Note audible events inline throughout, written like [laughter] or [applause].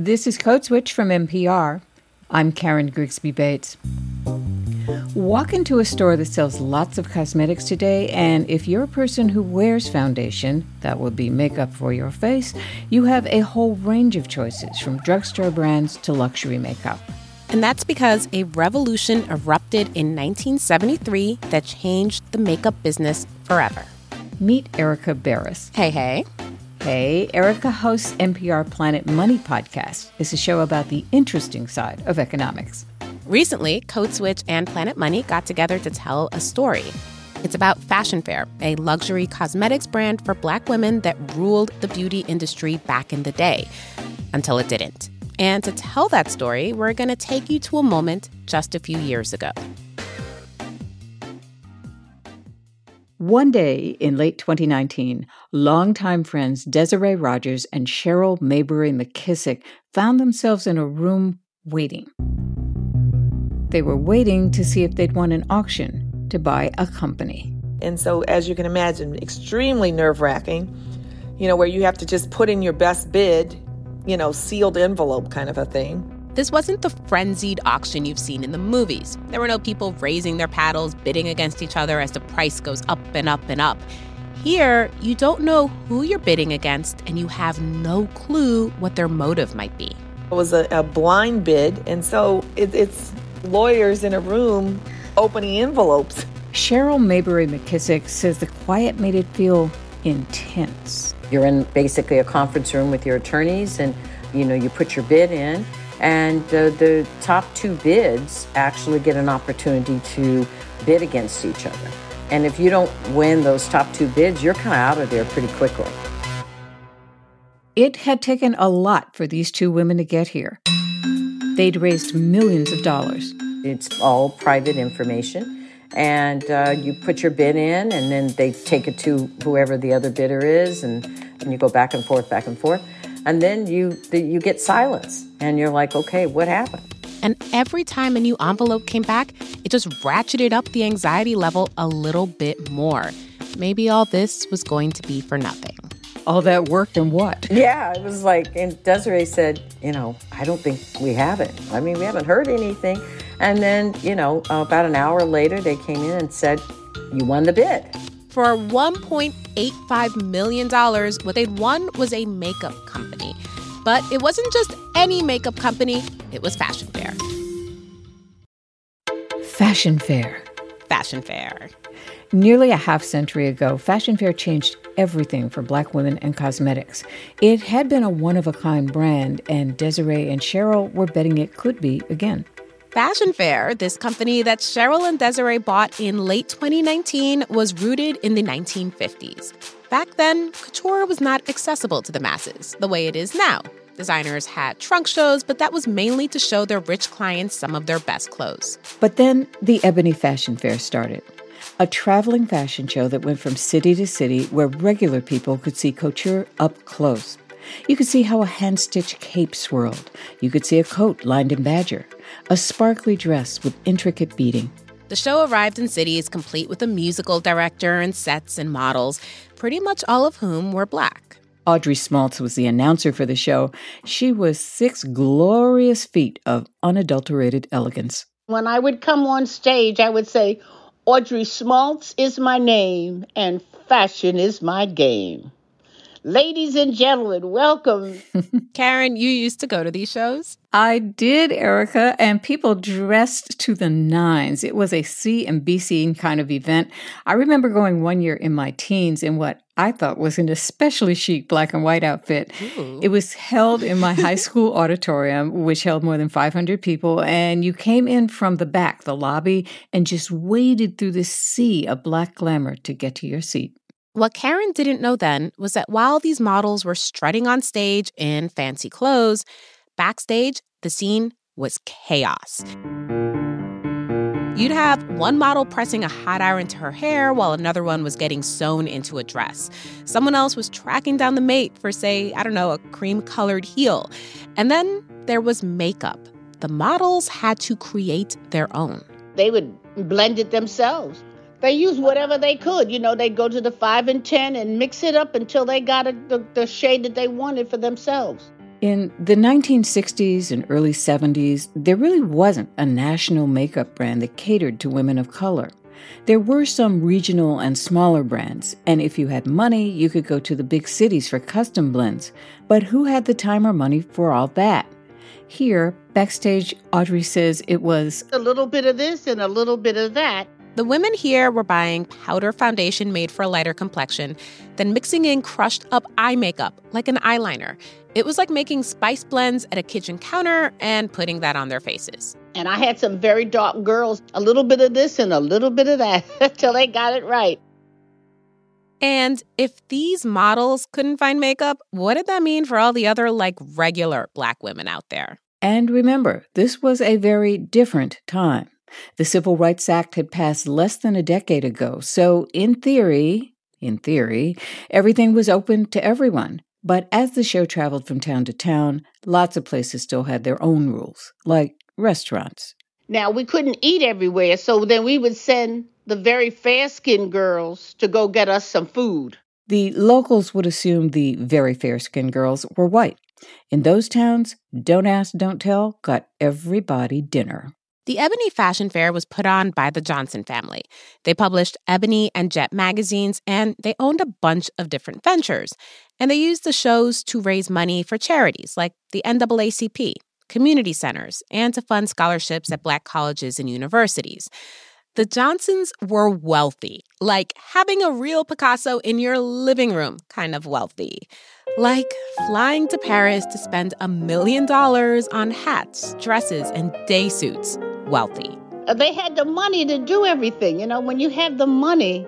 This is Code Switch from NPR. I'm Karen Grigsby Bates. Walk into a store that sells lots of cosmetics today, and if you're a person who wears foundation, that would be makeup for your face, you have a whole range of choices from drugstore brands to luxury makeup. And that's because a revolution erupted in 1973 that changed the makeup business forever. Meet Erica Beras. Hey, hey. Hey, Erica hosts NPR Planet Money podcast. It's a show about the interesting side of economics. Recently, Code Switch and Planet Money got together to tell a story. It's about Fashion Fair, a luxury cosmetics brand for black women that ruled the beauty industry back in the day, until it didn't. And to tell that story, we're going to take you to a moment just a few years ago. One day in late 2019, longtime friends Desiree Rogers and Cheryl Mayberry McKissick found themselves in a room waiting. They were waiting to see if they'd won an auction to buy a company. And so, as you can imagine, extremely nerve wracking, you know, where you have to just put in your best bid you know, sealed envelope kind of a thing. This wasn't the frenzied auction you've seen in the movies. There were no people raising their paddles, bidding against each other as the price goes up and up and up. Here, you don't know who you're bidding against, and you have no clue what their motive might be. It was a, a blind bid, and so it, it's lawyers in a room opening envelopes. Cheryl Mayberry McKissick says the quiet made it feel intense. You're in basically a conference room with your attorneys, and you know you put your bid in, and uh, the top two bids actually get an opportunity to bid against each other. And if you don't win those top two bids, you're kind of out of there pretty quickly. It had taken a lot for these two women to get here. They'd raised millions of dollars. It's all private information and uh, you put your bid in, and then they take it to whoever the other bidder is, and, and you go back and forth, back and forth, and then you you get silence, and you're like, okay, what happened? And every time a new envelope came back, it just ratcheted up the anxiety level a little bit more. Maybe all this was going to be for nothing. All that work and what? Yeah, it was like, and Desiree said, you know, I don't think we have it. I mean, we haven't heard anything. And then, you know, about an hour later, they came in and said, You won the bid. For $1.85 million, what they'd won was a makeup company. But it wasn't just any makeup company, it was Fashion Fair. Fashion Fair. Fashion Fair. Nearly a half century ago, Fashion Fair changed everything for black women and cosmetics. It had been a one of a kind brand, and Desiree and Cheryl were betting it could be again. Fashion Fair, this company that Cheryl and Desiree bought in late 2019, was rooted in the 1950s. Back then, couture was not accessible to the masses the way it is now. Designers had trunk shows, but that was mainly to show their rich clients some of their best clothes. But then the Ebony Fashion Fair started a traveling fashion show that went from city to city where regular people could see couture up close. You could see how a hand stitched cape swirled. You could see a coat lined in badger, a sparkly dress with intricate beading. The show arrived in cities complete with a musical director and sets and models, pretty much all of whom were black. Audrey Smaltz was the announcer for the show. She was six glorious feet of unadulterated elegance. When I would come on stage, I would say, Audrey Smaltz is my name, and fashion is my game. Ladies and gentlemen, welcome. [laughs] Karen, you used to go to these shows? I did, Erica, and people dressed to the nines. It was a C and B scene kind of event. I remember going one year in my teens in what I thought was an especially chic black and white outfit. Ooh. It was held in my high school [laughs] auditorium, which held more than 500 people, and you came in from the back, the lobby, and just waded through this sea of black glamour to get to your seat. What Karen didn't know then was that while these models were strutting on stage in fancy clothes, backstage, the scene was chaos. You'd have one model pressing a hot iron to her hair while another one was getting sewn into a dress. Someone else was tracking down the mate for, say, I don't know, a cream colored heel. And then there was makeup. The models had to create their own. They would blend it themselves. They used whatever they could. You know, they'd go to the five and ten and mix it up until they got a, the, the shade that they wanted for themselves. In the 1960s and early 70s, there really wasn't a national makeup brand that catered to women of color. There were some regional and smaller brands, and if you had money, you could go to the big cities for custom blends. But who had the time or money for all that? Here, backstage, Audrey says it was a little bit of this and a little bit of that. The women here were buying powder foundation made for a lighter complexion, then mixing in crushed up eye makeup like an eyeliner. It was like making spice blends at a kitchen counter and putting that on their faces. And I had some very dark girls, a little bit of this and a little bit of that [laughs] till they got it right. And if these models couldn't find makeup, what did that mean for all the other, like, regular black women out there? And remember, this was a very different time. The Civil Rights Act had passed less than a decade ago, so in theory, in theory, everything was open to everyone. But as the show traveled from town to town, lots of places still had their own rules, like restaurants. Now, we couldn't eat everywhere, so then we would send the very fair skinned girls to go get us some food. The locals would assume the very fair skinned girls were white. In those towns, Don't Ask, Don't Tell got everybody dinner. The Ebony Fashion Fair was put on by the Johnson family. They published Ebony and Jet magazines, and they owned a bunch of different ventures. And they used the shows to raise money for charities like the NAACP, community centers, and to fund scholarships at Black colleges and universities. The Johnsons were wealthy, like having a real Picasso in your living room kind of wealthy. Like flying to Paris to spend a million dollars on hats, dresses, and day suits wealthy. Uh, they had the money to do everything. You know, when you have the money,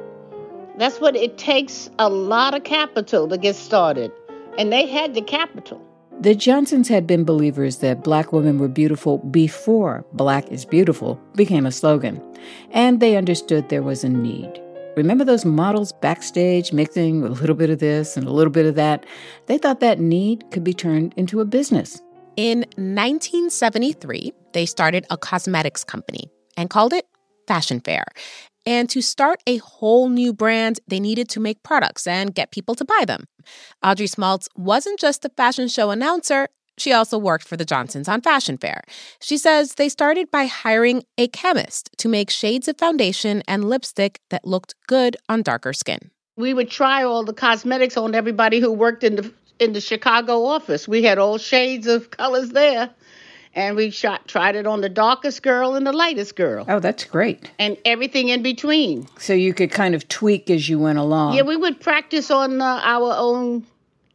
that's what it takes a lot of capital to get started. And they had the capital. The Johnsons had been believers that black women were beautiful before Black is Beautiful became a slogan, and they understood there was a need. Remember those models backstage mixing a little bit of this and a little bit of that? They thought that need could be turned into a business. In 1973, they started a cosmetics company and called it Fashion Fair. And to start a whole new brand, they needed to make products and get people to buy them. Audrey Smaltz wasn't just a fashion show announcer, she also worked for the Johnsons on Fashion Fair. She says they started by hiring a chemist to make shades of foundation and lipstick that looked good on darker skin. We would try all the cosmetics on everybody who worked in the in the Chicago office. We had all shades of colors there. And we shot, tried it on the darkest girl and the lightest girl. Oh, that's great. And everything in between. So you could kind of tweak as you went along. Yeah, we would practice on uh, our own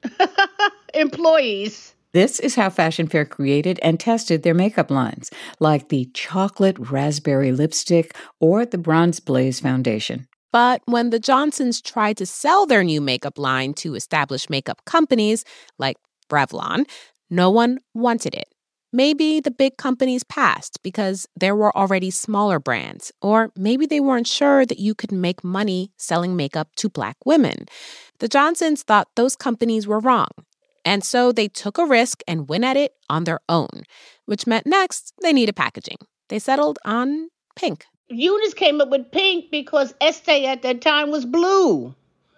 [laughs] employees. This is how Fashion Fair created and tested their makeup lines, like the chocolate raspberry lipstick or the bronze blaze foundation. But when the Johnsons tried to sell their new makeup line to established makeup companies like Revlon, no one wanted it. Maybe the big companies passed because there were already smaller brands, or maybe they weren't sure that you could make money selling makeup to Black women. The Johnsons thought those companies were wrong, and so they took a risk and went at it on their own, which meant next they needed packaging. They settled on pink. Eunice came up with pink because Estee at that time was blue.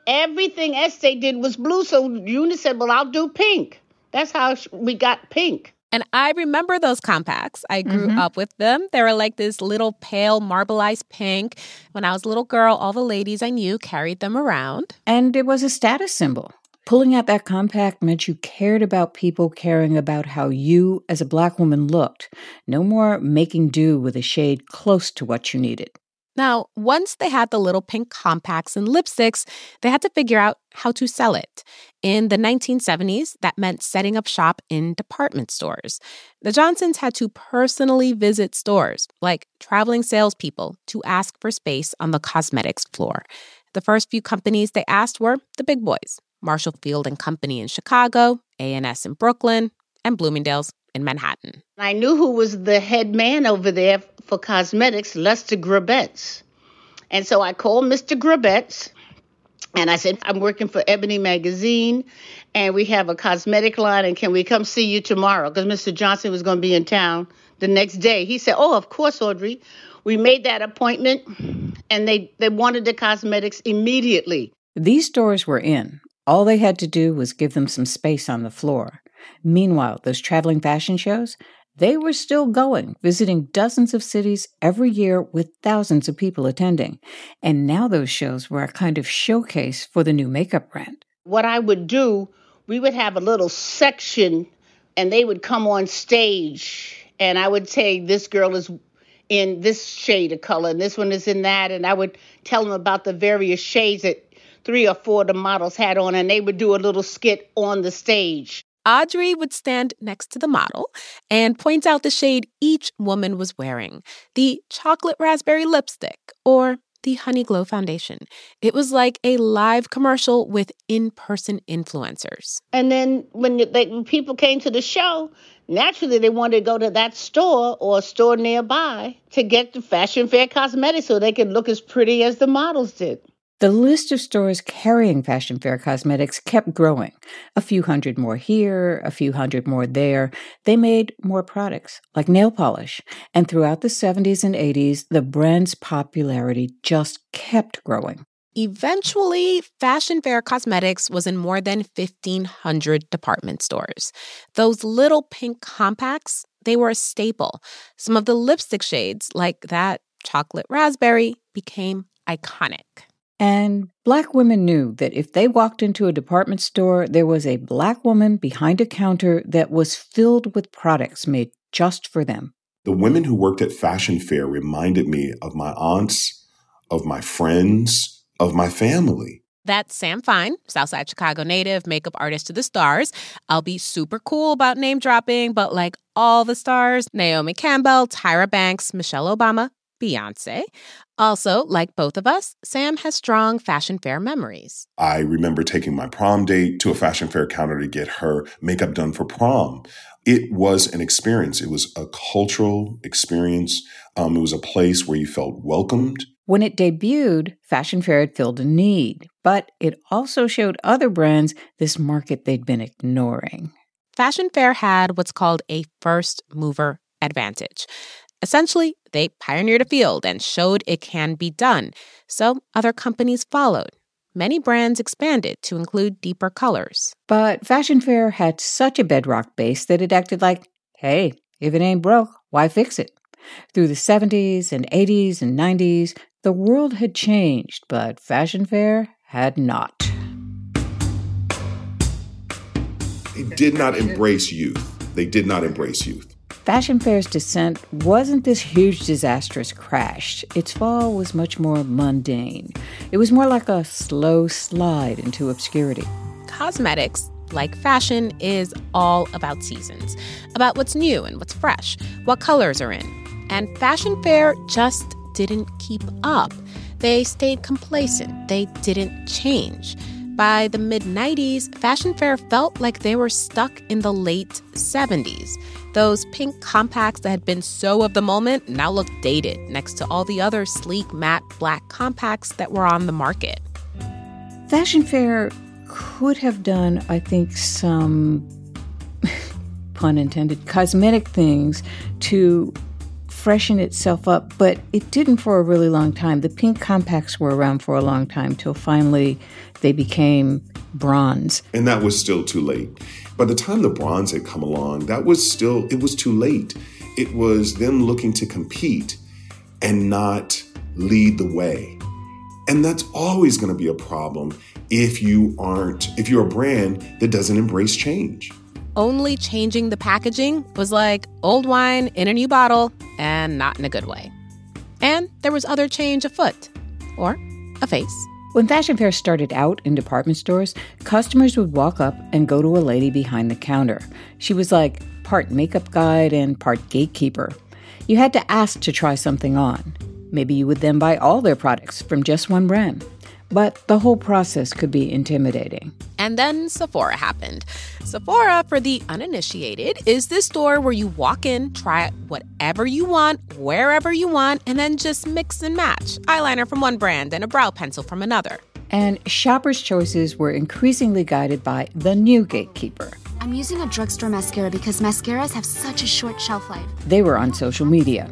Everything Estee did was blue, so Eunice said, Well, I'll do pink. That's how we got pink. And I remember those compacts. I grew mm-hmm. up with them. They were like this little pale marbleized pink. When I was a little girl, all the ladies I knew carried them around. And it was a status symbol. Pulling out that compact meant you cared about people caring about how you, as a black woman, looked. No more making do with a shade close to what you needed. Now, once they had the little pink compacts and lipsticks, they had to figure out how to sell it. In the 1970s, that meant setting up shop in department stores. The Johnsons had to personally visit stores, like traveling salespeople, to ask for space on the cosmetics floor. The first few companies they asked were the big boys Marshall Field and Company in Chicago, A&S in Brooklyn, and Bloomingdale's in Manhattan. I knew who was the head man over there for cosmetics, Lester Grabetz. And so I called Mr. Grabetz and I said, I'm working for Ebony Magazine and we have a cosmetic line and can we come see you tomorrow? Because Mr. Johnson was going to be in town the next day. He said, Oh, of course, Audrey. We made that appointment and they, they wanted the cosmetics immediately. These stores were in. All they had to do was give them some space on the floor. Meanwhile, those traveling fashion shows, they were still going, visiting dozens of cities every year with thousands of people attending. And now those shows were a kind of showcase for the new makeup brand. What I would do, we would have a little section and they would come on stage and I would say this girl is in this shade of color and this one is in that and I would tell them about the various shades that three or four of the models had on and they would do a little skit on the stage. Audrey would stand next to the model and point out the shade each woman was wearing the chocolate raspberry lipstick or the Honey Glow foundation. It was like a live commercial with in person influencers. And then when, they, when people came to the show, naturally they wanted to go to that store or a store nearby to get the fashion fair cosmetics so they could look as pretty as the models did. The list of stores carrying Fashion Fair cosmetics kept growing. A few hundred more here, a few hundred more there. They made more products, like nail polish. And throughout the 70s and 80s, the brand's popularity just kept growing. Eventually, Fashion Fair Cosmetics was in more than 1,500 department stores. Those little pink compacts, they were a staple. Some of the lipstick shades, like that chocolate raspberry, became iconic. And black women knew that if they walked into a department store, there was a black woman behind a counter that was filled with products made just for them. The women who worked at Fashion Fair reminded me of my aunts, of my friends, of my family. That's Sam Fine, Southside Chicago native, makeup artist to the stars. I'll be super cool about name dropping, but like all the stars Naomi Campbell, Tyra Banks, Michelle Obama, Beyonce. Also, like both of us, Sam has strong fashion fair memories. I remember taking my prom date to a fashion fair counter to get her makeup done for prom. It was an experience. It was a cultural experience. Um, it was a place where you felt welcomed. When it debuted, Fashion Fair had filled a need, but it also showed other brands this market they'd been ignoring. Fashion Fair had what's called a first mover advantage. Essentially, they pioneered a field and showed it can be done, so other companies followed. Many brands expanded to include deeper colors. But Fashion Fair had such a bedrock base that it acted like, hey, if it ain't broke, why fix it? Through the 70s and 80s and 90s, the world had changed, but Fashion Fair had not. They did not embrace youth. They did not embrace youth. Fashion Fair's descent wasn't this huge disastrous crash. Its fall was much more mundane. It was more like a slow slide into obscurity. Cosmetics, like fashion, is all about seasons, about what's new and what's fresh, what colors are in. And Fashion Fair just didn't keep up. They stayed complacent, they didn't change. By the mid 90s, Fashion Fair felt like they were stuck in the late 70s. Those pink compacts that had been so of the moment now look dated next to all the other sleek matte black compacts that were on the market. Fashion Fair could have done, I think, some [laughs] pun intended, cosmetic things to freshen itself up, but it didn't for a really long time. The pink compacts were around for a long time till finally they became bronze. And that was still too late. By the time the bronze had come along, that was still, it was too late. It was them looking to compete and not lead the way. And that's always going to be a problem if you aren't, if you're a brand that doesn't embrace change. Only changing the packaging was like old wine in a new bottle and not in a good way. And there was other change afoot, or a face. When Fashion Fair started out in department stores, customers would walk up and go to a lady behind the counter. She was like part makeup guide and part gatekeeper. You had to ask to try something on. Maybe you would then buy all their products from just one brand. But the whole process could be intimidating. And then Sephora happened. Sephora, for the uninitiated, is this store where you walk in, try whatever you want, wherever you want, and then just mix and match eyeliner from one brand and a brow pencil from another. And shoppers' choices were increasingly guided by the new gatekeeper. I'm using a drugstore mascara because mascaras have such a short shelf life. They were on social media.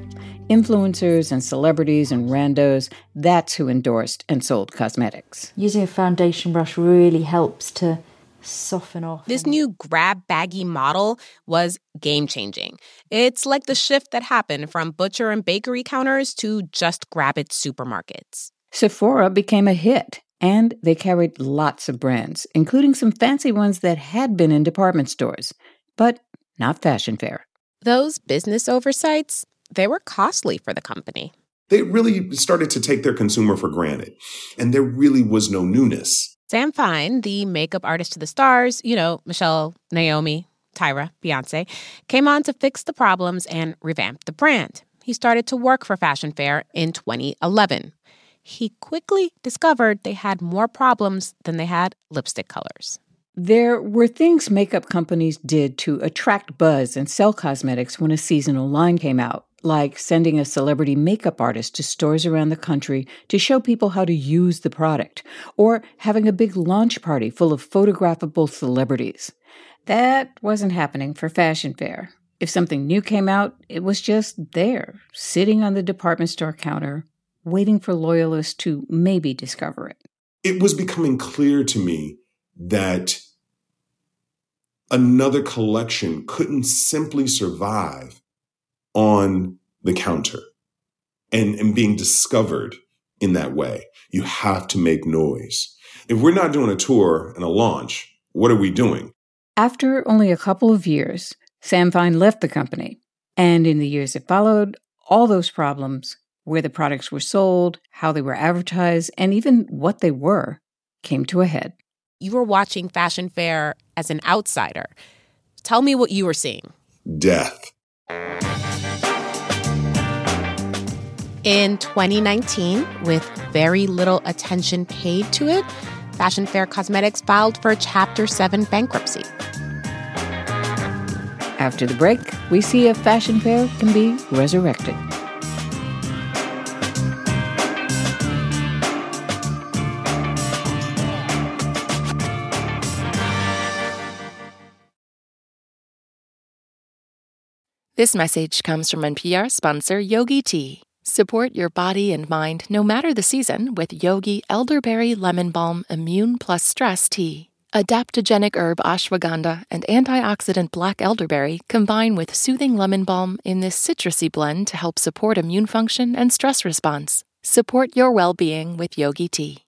Influencers and celebrities and randos, that's who endorsed and sold cosmetics. Using a foundation brush really helps to soften off. This new grab baggy model was game changing. It's like the shift that happened from butcher and bakery counters to just grab it supermarkets. Sephora became a hit, and they carried lots of brands, including some fancy ones that had been in department stores, but not fashion fair. Those business oversights, they were costly for the company. They really started to take their consumer for granted, and there really was no newness. Sam Fine, the makeup artist to the stars, you know, Michelle, Naomi, Tyra, Beyonce, came on to fix the problems and revamp the brand. He started to work for Fashion Fair in 2011. He quickly discovered they had more problems than they had lipstick colors. There were things makeup companies did to attract buzz and sell cosmetics when a seasonal line came out, like sending a celebrity makeup artist to stores around the country to show people how to use the product, or having a big launch party full of photographable celebrities. That wasn't happening for Fashion Fair. If something new came out, it was just there, sitting on the department store counter, waiting for loyalists to maybe discover it. It was becoming clear to me that another collection couldn't simply survive on the counter and, and being discovered in that way. You have to make noise. If we're not doing a tour and a launch, what are we doing? After only a couple of years, Sam Fine left the company. And in the years that followed, all those problems, where the products were sold, how they were advertised, and even what they were, came to a head. You were watching Fashion Fair as an outsider. Tell me what you were seeing. Death. In 2019, with very little attention paid to it, Fashion Fair Cosmetics filed for Chapter 7 bankruptcy. After the break, we see if Fashion Fair can be resurrected. This message comes from NPR sponsor Yogi Tea. Support your body and mind no matter the season with Yogi Elderberry Lemon Balm Immune Plus Stress Tea. Adaptogenic herb ashwagandha and antioxidant black elderberry combine with soothing lemon balm in this citrusy blend to help support immune function and stress response. Support your well being with Yogi Tea.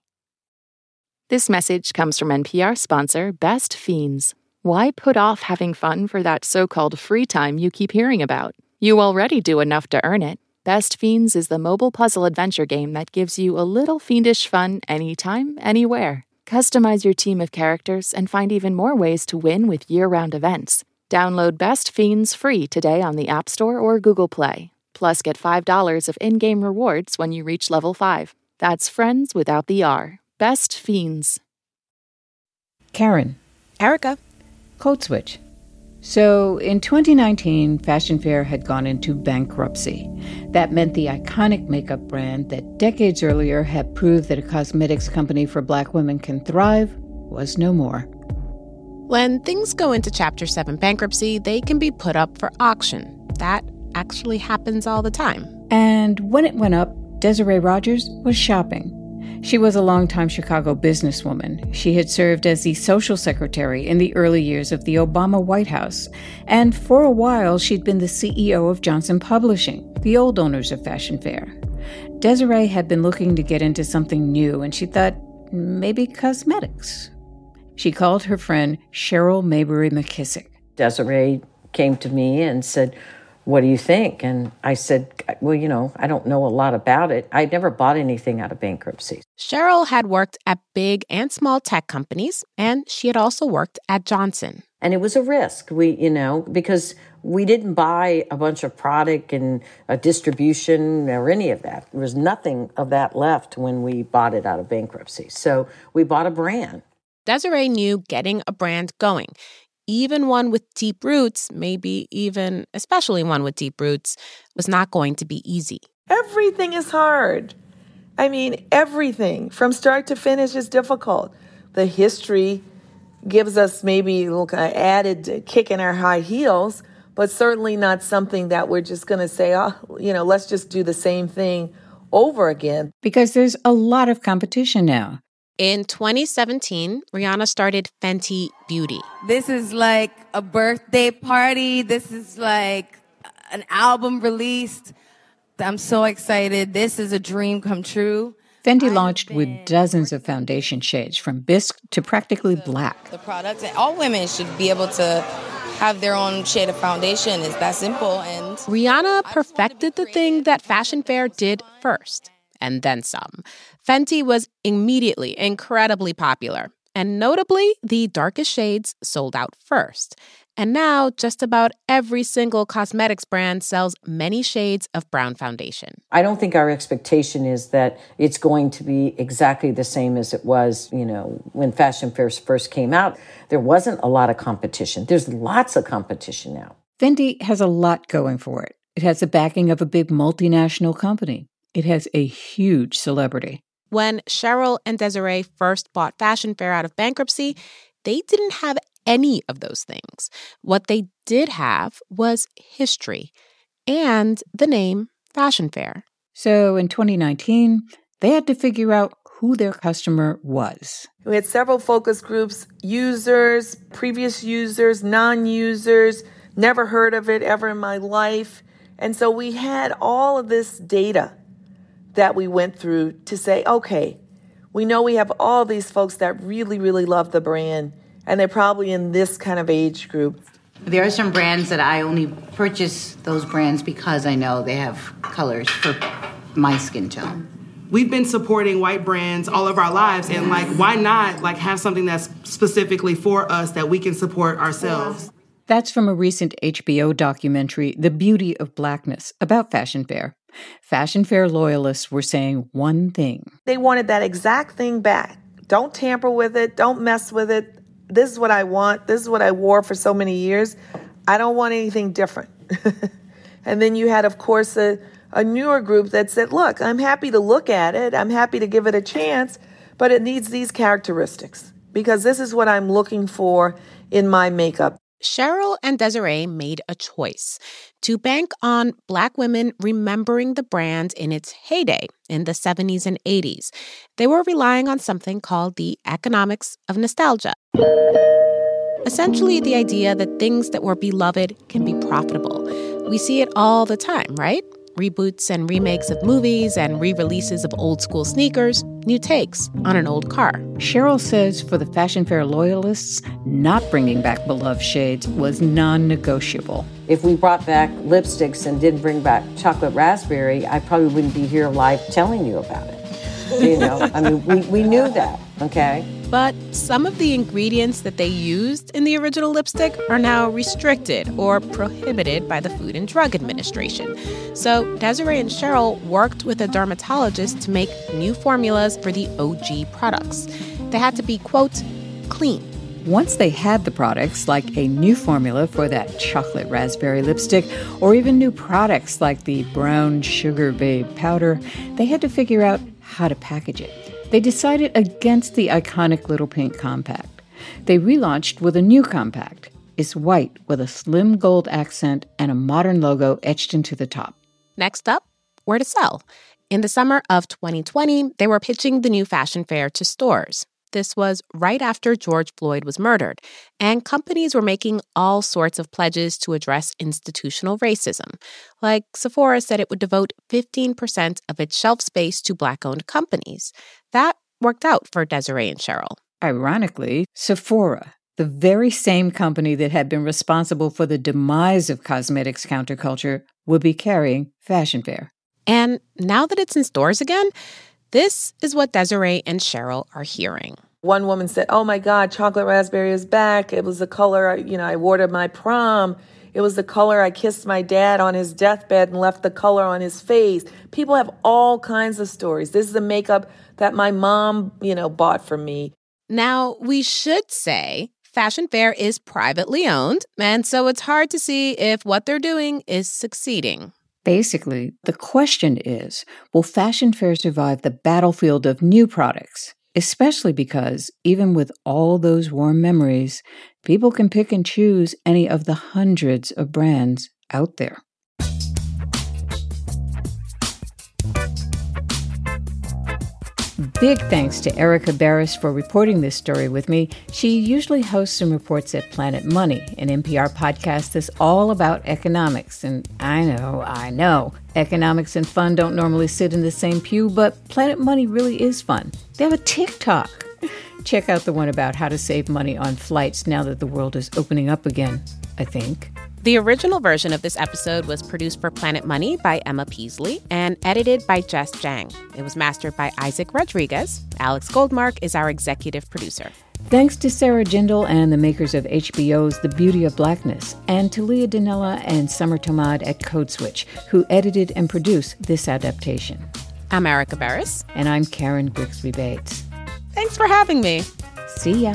This message comes from NPR sponsor Best Fiends. Why put off having fun for that so called free time you keep hearing about? You already do enough to earn it. Best Fiends is the mobile puzzle adventure game that gives you a little fiendish fun anytime, anywhere. Customize your team of characters and find even more ways to win with year round events. Download Best Fiends free today on the App Store or Google Play. Plus, get $5 of in game rewards when you reach level 5. That's friends without the R. Best Fiends. Karen. Erica. Code Switch. So in 2019, Fashion Fair had gone into bankruptcy. That meant the iconic makeup brand that decades earlier had proved that a cosmetics company for black women can thrive was no more. When things go into Chapter 7 bankruptcy, they can be put up for auction. That actually happens all the time. And when it went up, Desiree Rogers was shopping. She was a longtime Chicago businesswoman. She had served as the social secretary in the early years of the Obama White House. And for a while, she'd been the CEO of Johnson Publishing, the old owners of Fashion Fair. Desiree had been looking to get into something new, and she thought maybe cosmetics. She called her friend Cheryl Mayberry McKissick. Desiree came to me and said, what do you think? And I said, well, you know, I don't know a lot about it. I never bought anything out of bankruptcy. Cheryl had worked at big and small tech companies, and she had also worked at Johnson. And it was a risk, we, you know, because we didn't buy a bunch of product and a distribution or any of that. There was nothing of that left when we bought it out of bankruptcy. So we bought a brand. Desiree knew getting a brand going, even one with deep roots, maybe even especially one with deep roots, was not going to be easy. Everything is hard. I mean, everything from start to finish is difficult. The history gives us maybe a little kind of added kick in our high heels, but certainly not something that we're just going to say, oh, you know, let's just do the same thing over again. Because there's a lot of competition now. In 2017, Rihanna started Fenty Beauty. This is like a birthday party. This is like an album released. I'm so excited. This is a dream come true. Fenty launched with dozens of foundation shades from bisque to practically black. The products, and all women should be able to have their own shade of foundation. It's that simple. And Rihanna perfected the thing that Fashion Fair did first and then some. Fenty was immediately incredibly popular, and notably, the darkest shades sold out first. And now, just about every single cosmetics brand sells many shades of brown foundation. I don't think our expectation is that it's going to be exactly the same as it was, you know, when fashion fairs first came out. There wasn't a lot of competition. There's lots of competition now. Fenty has a lot going for it. It has the backing of a big multinational company. It has a huge celebrity. When Cheryl and Desiree first bought Fashion Fair out of bankruptcy, they didn't have any of those things. What they did have was history and the name Fashion Fair. So in 2019, they had to figure out who their customer was. We had several focus groups users, previous users, non users, never heard of it ever in my life. And so we had all of this data that we went through to say, okay, we know we have all these folks that really, really love the brand, and they're probably in this kind of age group. There are some brands that I only purchase those brands because I know they have colors for my skin tone. We've been supporting white brands all of our lives and like why not like have something that's specifically for us that we can support ourselves. That's from a recent HBO documentary, The Beauty of Blackness, about Fashion Fair. Fashion Fair loyalists were saying one thing. They wanted that exact thing back. Don't tamper with it, don't mess with it. This is what I want. This is what I wore for so many years. I don't want anything different. [laughs] and then you had, of course, a, a newer group that said, look, I'm happy to look at it, I'm happy to give it a chance, but it needs these characteristics because this is what I'm looking for in my makeup. Cheryl and Desiree made a choice to bank on Black women remembering the brand in its heyday in the 70s and 80s. They were relying on something called the economics of nostalgia. Essentially, the idea that things that were beloved can be profitable. We see it all the time, right? Reboots and remakes of movies and re releases of old school sneakers, new takes on an old car. Cheryl says for the Fashion Fair loyalists, not bringing back beloved shades was non negotiable. If we brought back lipsticks and didn't bring back chocolate raspberry, I probably wouldn't be here live telling you about it. You know, I mean, we, we knew that, okay? But some of the ingredients that they used in the original lipstick are now restricted or prohibited by the Food and Drug Administration. So Desiree and Cheryl worked with a dermatologist to make new formulas for the OG products. They had to be, quote, clean. Once they had the products, like a new formula for that chocolate raspberry lipstick, or even new products like the brown sugar babe powder, they had to figure out how to package it they decided against the iconic Little Pink compact. They relaunched with a new compact. It's white with a slim gold accent and a modern logo etched into the top. Next up, where to sell. In the summer of 2020, they were pitching the new fashion fair to stores. This was right after George Floyd was murdered, and companies were making all sorts of pledges to address institutional racism. Like Sephora said it would devote 15% of its shelf space to Black owned companies. That worked out for Desiree and Cheryl. Ironically, Sephora, the very same company that had been responsible for the demise of cosmetics counterculture, would be carrying Fashion Fair. And now that it's in stores again, this is what Desiree and Cheryl are hearing. One woman said, Oh my God, chocolate raspberry is back. It was the color, you know, I wore to my prom. It was the color I kissed my dad on his deathbed and left the color on his face. People have all kinds of stories. This is the makeup that my mom, you know, bought for me. Now, we should say Fashion Fair is privately owned, and so it's hard to see if what they're doing is succeeding. Basically, the question is will Fashion Fair survive the battlefield of new products? Especially because, even with all those warm memories, people can pick and choose any of the hundreds of brands out there. Big thanks to Erica Beras for reporting this story with me. She usually hosts and reports at Planet Money, an NPR podcast that's all about economics. And I know, I know, economics and fun don't normally sit in the same pew, but Planet Money really is fun. They have a TikTok. Check out the one about how to save money on flights now that the world is opening up again, I think. The original version of this episode was produced for Planet Money by Emma Peasley and edited by Jess Jiang. It was mastered by Isaac Rodriguez. Alex Goldmark is our executive producer. Thanks to Sarah Jindal and the makers of HBO's The Beauty of Blackness, and to Leah Donnella and Summer Thomad at Code Switch, who edited and produced this adaptation. I'm Erica Beras. And I'm Karen Grigsby Bates. Thanks for having me. See ya.